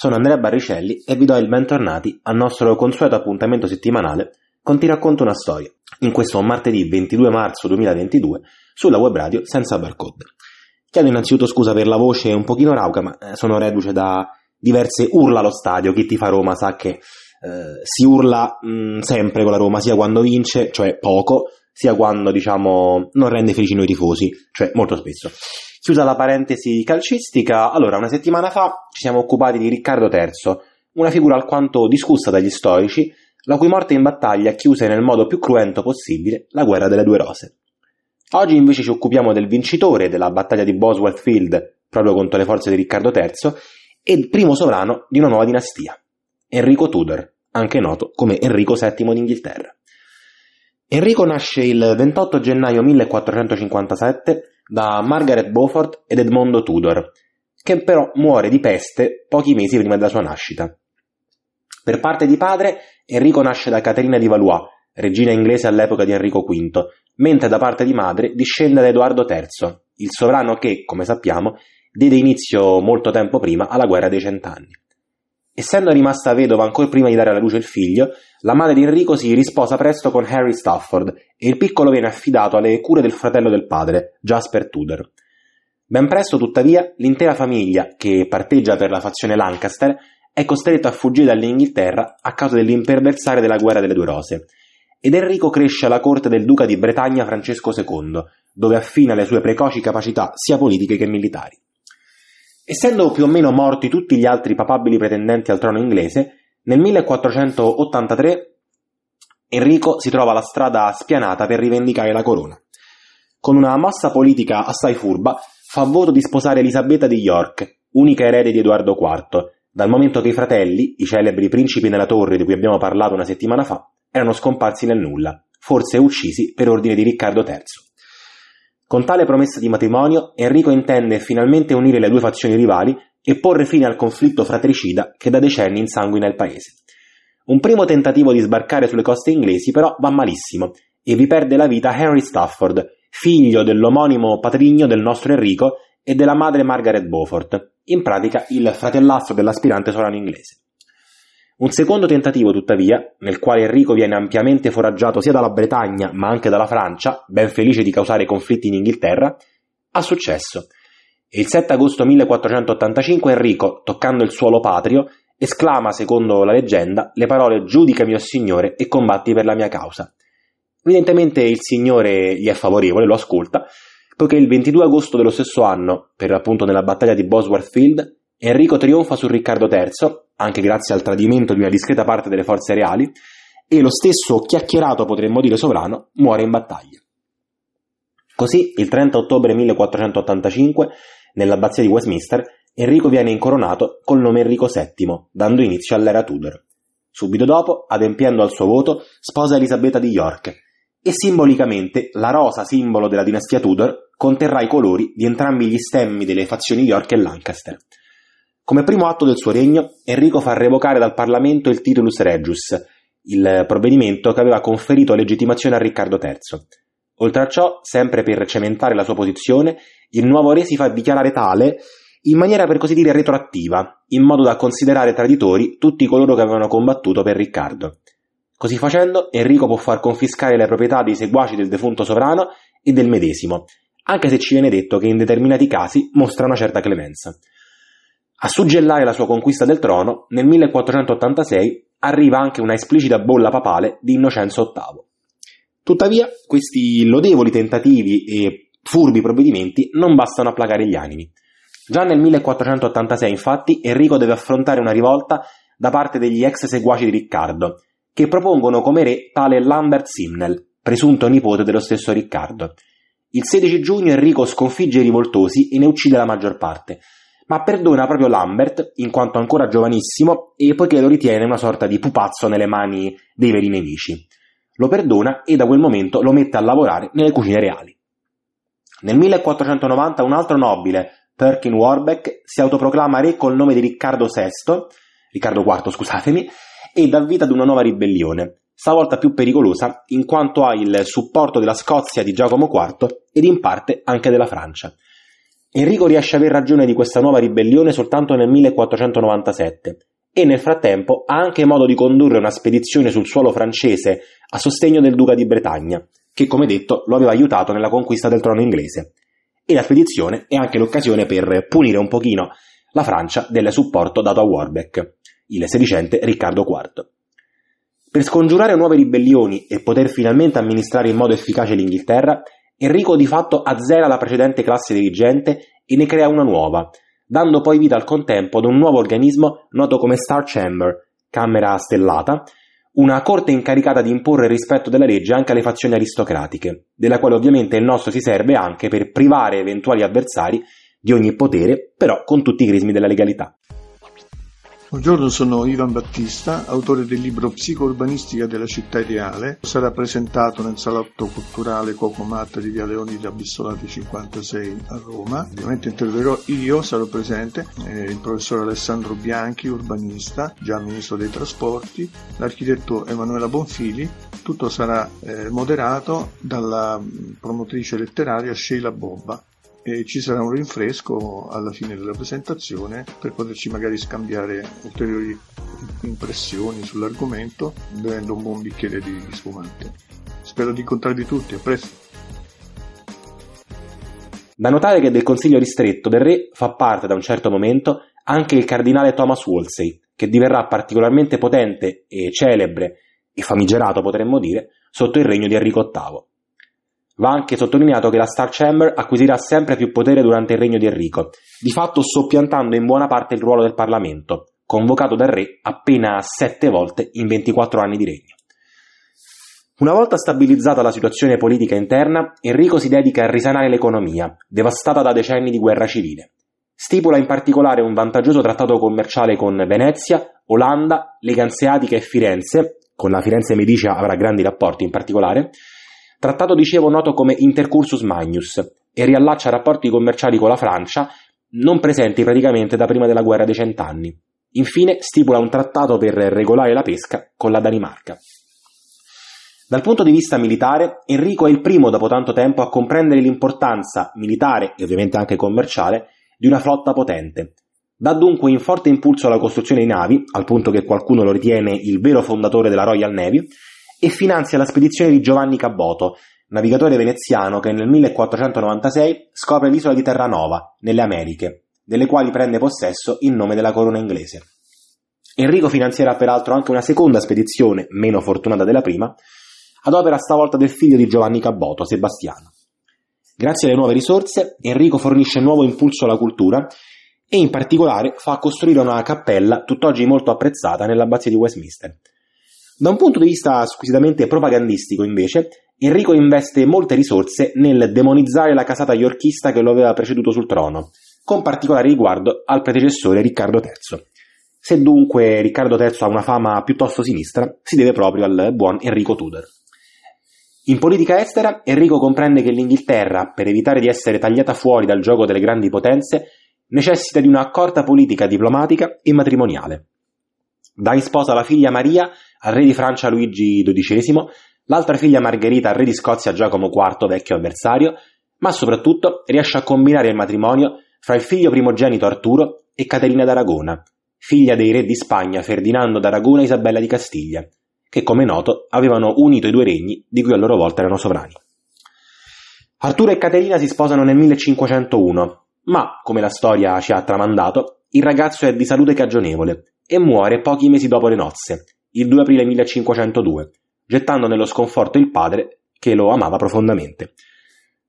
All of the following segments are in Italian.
Sono Andrea Barricelli e vi do il bentornati al nostro consueto appuntamento settimanale con Ti racconto una storia, in questo martedì 22 marzo 2022 sulla web radio senza barcode. Chiedo innanzitutto scusa per la voce un pochino rauca, ma eh, sono reduce da diverse urla allo stadio. Chi ti fa Roma sa che eh, si urla mh, mm, sempre con la Roma, sia quando vince, cioè poco, sia quando diciamo non rende felici noi tifosi, cioè molto spesso. Chiusa la parentesi calcistica, allora una settimana fa ci siamo occupati di Riccardo III, una figura alquanto discussa dagli storici, la cui morte in battaglia chiuse nel modo più cruento possibile la guerra delle due rose. Oggi invece ci occupiamo del vincitore della battaglia di Bosworth Field, proprio contro le forze di Riccardo III, e primo sovrano di una nuova dinastia, Enrico Tudor, anche noto come Enrico VII d'Inghilterra. Enrico nasce il 28 gennaio 1457 da Margaret Beaufort ed Edmondo Tudor, che però muore di peste pochi mesi prima della sua nascita. Per parte di padre, Enrico nasce da Caterina di Valois, regina inglese all'epoca di Enrico V, mentre da parte di madre discende da Edoardo III, il sovrano che, come sappiamo, diede inizio molto tempo prima alla guerra dei cent'anni. Essendo rimasta vedova ancora prima di dare alla luce il figlio, la madre di Enrico si risposa presto con Harry Stafford e il piccolo viene affidato alle cure del fratello del padre, Jasper Tudor. Ben presto, tuttavia, l'intera famiglia, che parteggia per la fazione Lancaster, è costretta a fuggire dall'Inghilterra a causa dell'imperversare della guerra delle due rose. Ed Enrico cresce alla corte del duca di Bretagna Francesco II, dove affina le sue precoci capacità sia politiche che militari. Essendo più o meno morti tutti gli altri papabili pretendenti al trono inglese, nel 1483 Enrico si trova alla strada spianata per rivendicare la corona. Con una mossa politica assai furba, fa voto di sposare Elisabetta di York, unica erede di Edoardo IV, dal momento che i fratelli, i celebri principi nella torre di cui abbiamo parlato una settimana fa, erano scomparsi nel nulla, forse uccisi per ordine di Riccardo III. Con tale promessa di matrimonio, Enrico intende finalmente unire le due fazioni rivali e porre fine al conflitto fratricida che da decenni insanguina il paese. Un primo tentativo di sbarcare sulle coste inglesi però va malissimo e vi perde la vita Henry Stafford, figlio dell'omonimo patrigno del nostro Enrico e della madre Margaret Beaufort, in pratica il fratellastro dell'aspirante sovrano inglese. Un secondo tentativo, tuttavia, nel quale Enrico viene ampiamente foraggiato sia dalla Bretagna ma anche dalla Francia, ben felice di causare conflitti in Inghilterra, ha successo. Il 7 agosto 1485 Enrico, toccando il suolo patrio, esclama, secondo la leggenda, le parole Giudicami, o Signore, e combatti per la mia causa. Evidentemente il Signore gli è favorevole, lo ascolta, poiché il 22 agosto dello stesso anno, per appunto nella battaglia di Bosworth Field, Enrico trionfa su Riccardo III, anche grazie al tradimento di una discreta parte delle forze reali, e lo stesso chiacchierato, potremmo dire sovrano, muore in battaglia. Così, il 30 ottobre 1485, nell'abbazia di Westminster, Enrico viene incoronato col nome Enrico VII, dando inizio all'era Tudor. Subito dopo, adempiendo al suo voto, sposa Elisabetta di York e simbolicamente la rosa simbolo della dinastia Tudor conterrà i colori di entrambi gli stemmi delle fazioni York e Lancaster. Come primo atto del suo regno, Enrico fa revocare dal Parlamento il Titulus Regius, il provvedimento che aveva conferito legittimazione a Riccardo III. Oltre a ciò, sempre per cementare la sua posizione, il nuovo re si fa dichiarare tale in maniera per così dire retroattiva, in modo da considerare traditori tutti coloro che avevano combattuto per Riccardo. Così facendo, Enrico può far confiscare le proprietà dei seguaci del defunto sovrano e del medesimo, anche se ci viene detto che in determinati casi mostra una certa clemenza. A suggellare la sua conquista del trono, nel 1486 arriva anche una esplicita bolla papale di Innocenzo VIII. Tuttavia, questi lodevoli tentativi e furbi provvedimenti non bastano a placare gli animi. Già nel 1486, infatti, Enrico deve affrontare una rivolta da parte degli ex seguaci di Riccardo, che propongono come re tale Lambert Simnel, presunto nipote dello stesso Riccardo. Il 16 giugno Enrico sconfigge i rivoltosi e ne uccide la maggior parte, ma perdona proprio Lambert, in quanto ancora giovanissimo, e poiché lo ritiene una sorta di pupazzo nelle mani dei veri nemici. Lo perdona e da quel momento lo mette a lavorare nelle cucine reali. Nel 1490 un altro nobile, Perkin Warbeck, si autoproclama re col nome di Riccardo VI, Riccardo IV scusatemi, e dà vita ad una nuova ribellione, stavolta più pericolosa in quanto ha il supporto della Scozia di Giacomo IV ed in parte anche della Francia. Enrico riesce a aver ragione di questa nuova ribellione soltanto nel 1497 e nel frattempo ha anche modo di condurre una spedizione sul suolo francese a sostegno del duca di Bretagna, che come detto lo aveva aiutato nella conquista del trono inglese. E la spedizione è anche l'occasione per punire un pochino la Francia del supporto dato a Warbeck, il sedicente Riccardo IV. Per scongiurare nuove ribellioni e poter finalmente amministrare in modo efficace l'Inghilterra, Enrico di fatto azzera la precedente classe dirigente e ne crea una nuova, dando poi vita al contempo ad un nuovo organismo noto come Star Chamber, Camera Stellata, una corte incaricata di imporre il rispetto della legge anche alle fazioni aristocratiche, della quale ovviamente il nostro si serve anche per privare eventuali avversari di ogni potere, però con tutti i crismi della legalità. Buongiorno, sono Ivan Battista, autore del libro Psicourbanistica della città ideale. Sarà presentato nel salotto culturale Coco Matta di Via Leonida Bissolati 56 a Roma. Ovviamente interverrò io, sarò presente, eh, il professor Alessandro Bianchi, urbanista, già ministro dei trasporti, l'architetto Emanuela Bonfili. Tutto sarà eh, moderato dalla promotrice letteraria Sheila Bobba e ci sarà un rinfresco alla fine della presentazione per poterci magari scambiare ulteriori impressioni sull'argomento bevendo un buon bicchiere di spumante. Spero di incontrarvi tutti, a presto! Da notare che del consiglio ristretto del re fa parte da un certo momento anche il cardinale Thomas Wolsey, che diverrà particolarmente potente e celebre e famigerato potremmo dire sotto il regno di Enrico VIII. Va anche sottolineato che la Star Chamber acquisirà sempre più potere durante il regno di Enrico, di fatto soppiantando in buona parte il ruolo del Parlamento, convocato dal re appena sette volte in 24 anni di regno. Una volta stabilizzata la situazione politica interna, Enrico si dedica a risanare l'economia, devastata da decenni di guerra civile. Stipula in particolare un vantaggioso trattato commerciale con Venezia, Olanda, Lega Anseatica e Firenze, con la Firenze Medicia avrà grandi rapporti in particolare, trattato dicevo noto come Intercursus Magnus e riallaccia rapporti commerciali con la Francia non presenti praticamente da prima della guerra dei cent'anni. Infine stipula un trattato per regolare la pesca con la Danimarca. Dal punto di vista militare, Enrico è il primo dopo tanto tempo a comprendere l'importanza militare e ovviamente anche commerciale di una flotta potente. Dà dunque un forte impulso alla costruzione di navi, al punto che qualcuno lo ritiene il vero fondatore della Royal Navy, e finanzia la spedizione di Giovanni Caboto, navigatore veneziano che nel 1496 scopre l'isola di Terranova, nelle Americhe, delle quali prende possesso in nome della corona inglese. Enrico finanzierà peraltro anche una seconda spedizione, meno fortunata della prima, ad opera stavolta del figlio di Giovanni Caboto, Sebastiano. Grazie alle nuove risorse, Enrico fornisce nuovo impulso alla cultura e in particolare fa costruire una cappella tutt'oggi molto apprezzata nell'abbazia di Westminster, da un punto di vista squisitamente propagandistico, invece, Enrico investe molte risorse nel demonizzare la casata yorkista che lo aveva preceduto sul trono, con particolare riguardo al predecessore Riccardo III. Se dunque Riccardo III ha una fama piuttosto sinistra, si deve proprio al buon Enrico Tudor. In politica estera, Enrico comprende che l'Inghilterra, per evitare di essere tagliata fuori dal gioco delle grandi potenze, necessita di una accorta politica diplomatica e matrimoniale. Dà in sposa la figlia Maria al re di Francia Luigi XII, l'altra figlia Margherita al re di Scozia Giacomo IV, vecchio avversario, ma soprattutto riesce a combinare il matrimonio fra il figlio primogenito Arturo e Caterina d'Aragona, figlia dei re di Spagna Ferdinando d'Aragona e Isabella di Castiglia, che come noto avevano unito i due regni di cui a loro volta erano sovrani. Arturo e Caterina si sposano nel 1501, ma, come la storia ci ha tramandato, il ragazzo è di salute cagionevole e muore pochi mesi dopo le nozze, il 2 aprile 1502, gettando nello sconforto il padre che lo amava profondamente.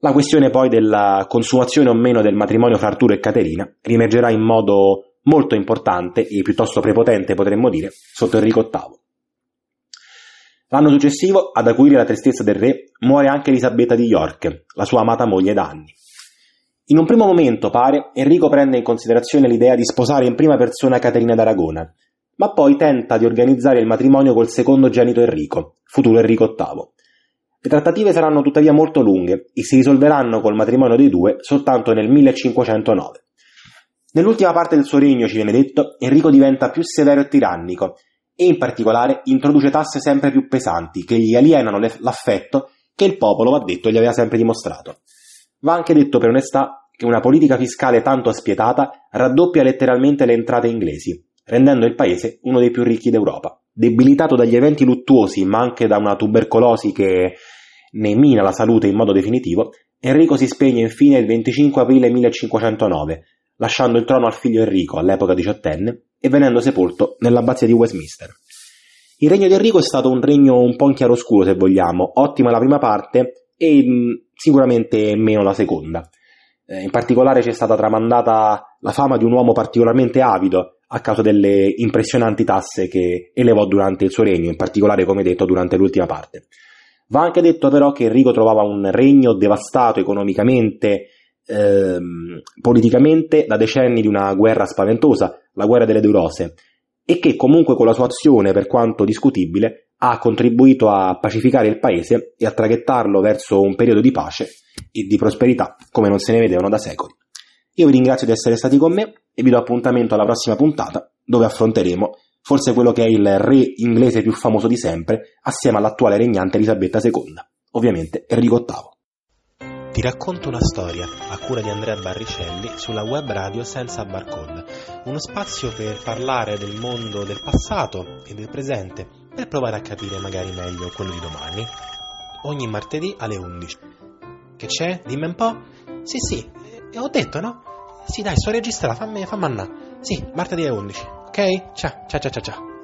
La questione poi della consumazione o meno del matrimonio fra Arturo e Caterina riemergerà in modo molto importante e piuttosto prepotente potremmo dire sotto Enrico VIII. L'anno successivo, ad acuire la tristezza del re, muore anche Elisabetta di York, la sua amata moglie da anni. In un primo momento, pare, Enrico prende in considerazione l'idea di sposare in prima persona Caterina d'Aragona, ma poi tenta di organizzare il matrimonio col secondogenito Enrico, futuro Enrico VIII. Le trattative saranno tuttavia molto lunghe e si risolveranno col matrimonio dei due soltanto nel 1509. Nell'ultima parte del suo regno, ci viene detto, Enrico diventa più severo e tirannico e in particolare introduce tasse sempre più pesanti che gli alienano l'affetto che il popolo, va detto, gli aveva sempre dimostrato. Va anche detto per onestà che una politica fiscale tanto spietata raddoppia letteralmente le entrate inglesi, rendendo il paese uno dei più ricchi d'Europa. Debilitato dagli eventi luttuosi, ma anche da una tubercolosi che ne mina la salute in modo definitivo, Enrico si spegne infine il 25 aprile 1509, lasciando il trono al figlio Enrico, all'epoca diciottenne, e venendo sepolto nell'abbazia di Westminster. Il regno di Enrico è stato un regno un po' in chiaroscuro, se vogliamo, ottima la prima parte e mm, sicuramente meno la seconda. Eh, in particolare ci è stata tramandata la fama di un uomo particolarmente avido a causa delle impressionanti tasse che elevò durante il suo regno, in particolare, come detto, durante l'ultima parte. Va anche detto però che Enrico trovava un regno devastato economicamente, ehm, politicamente, da decenni di una guerra spaventosa, la guerra delle Deurose, e che comunque con la sua azione, per quanto discutibile, ha contribuito a pacificare il paese e a traghettarlo verso un periodo di pace e di prosperità come non se ne vedevano da secoli. Io vi ringrazio di essere stati con me e vi do appuntamento alla prossima puntata dove affronteremo forse quello che è il re inglese più famoso di sempre, assieme all'attuale regnante Elisabetta II, ovviamente Enrico VIII. Ti racconto una storia a cura di Andrea Barricelli sulla web radio senza barcode, uno spazio per parlare del mondo del passato e del presente, per provare a capire magari meglio quello di domani. Ogni martedì alle 11. Che c'è? Dimmi un po'. Sì, sì, eh, ho detto, no? Sì, dai, sto registrando, fammi, fammi andare. Sì, martedì alle 11. Ok? Ciao, ciao, ciao, ciao.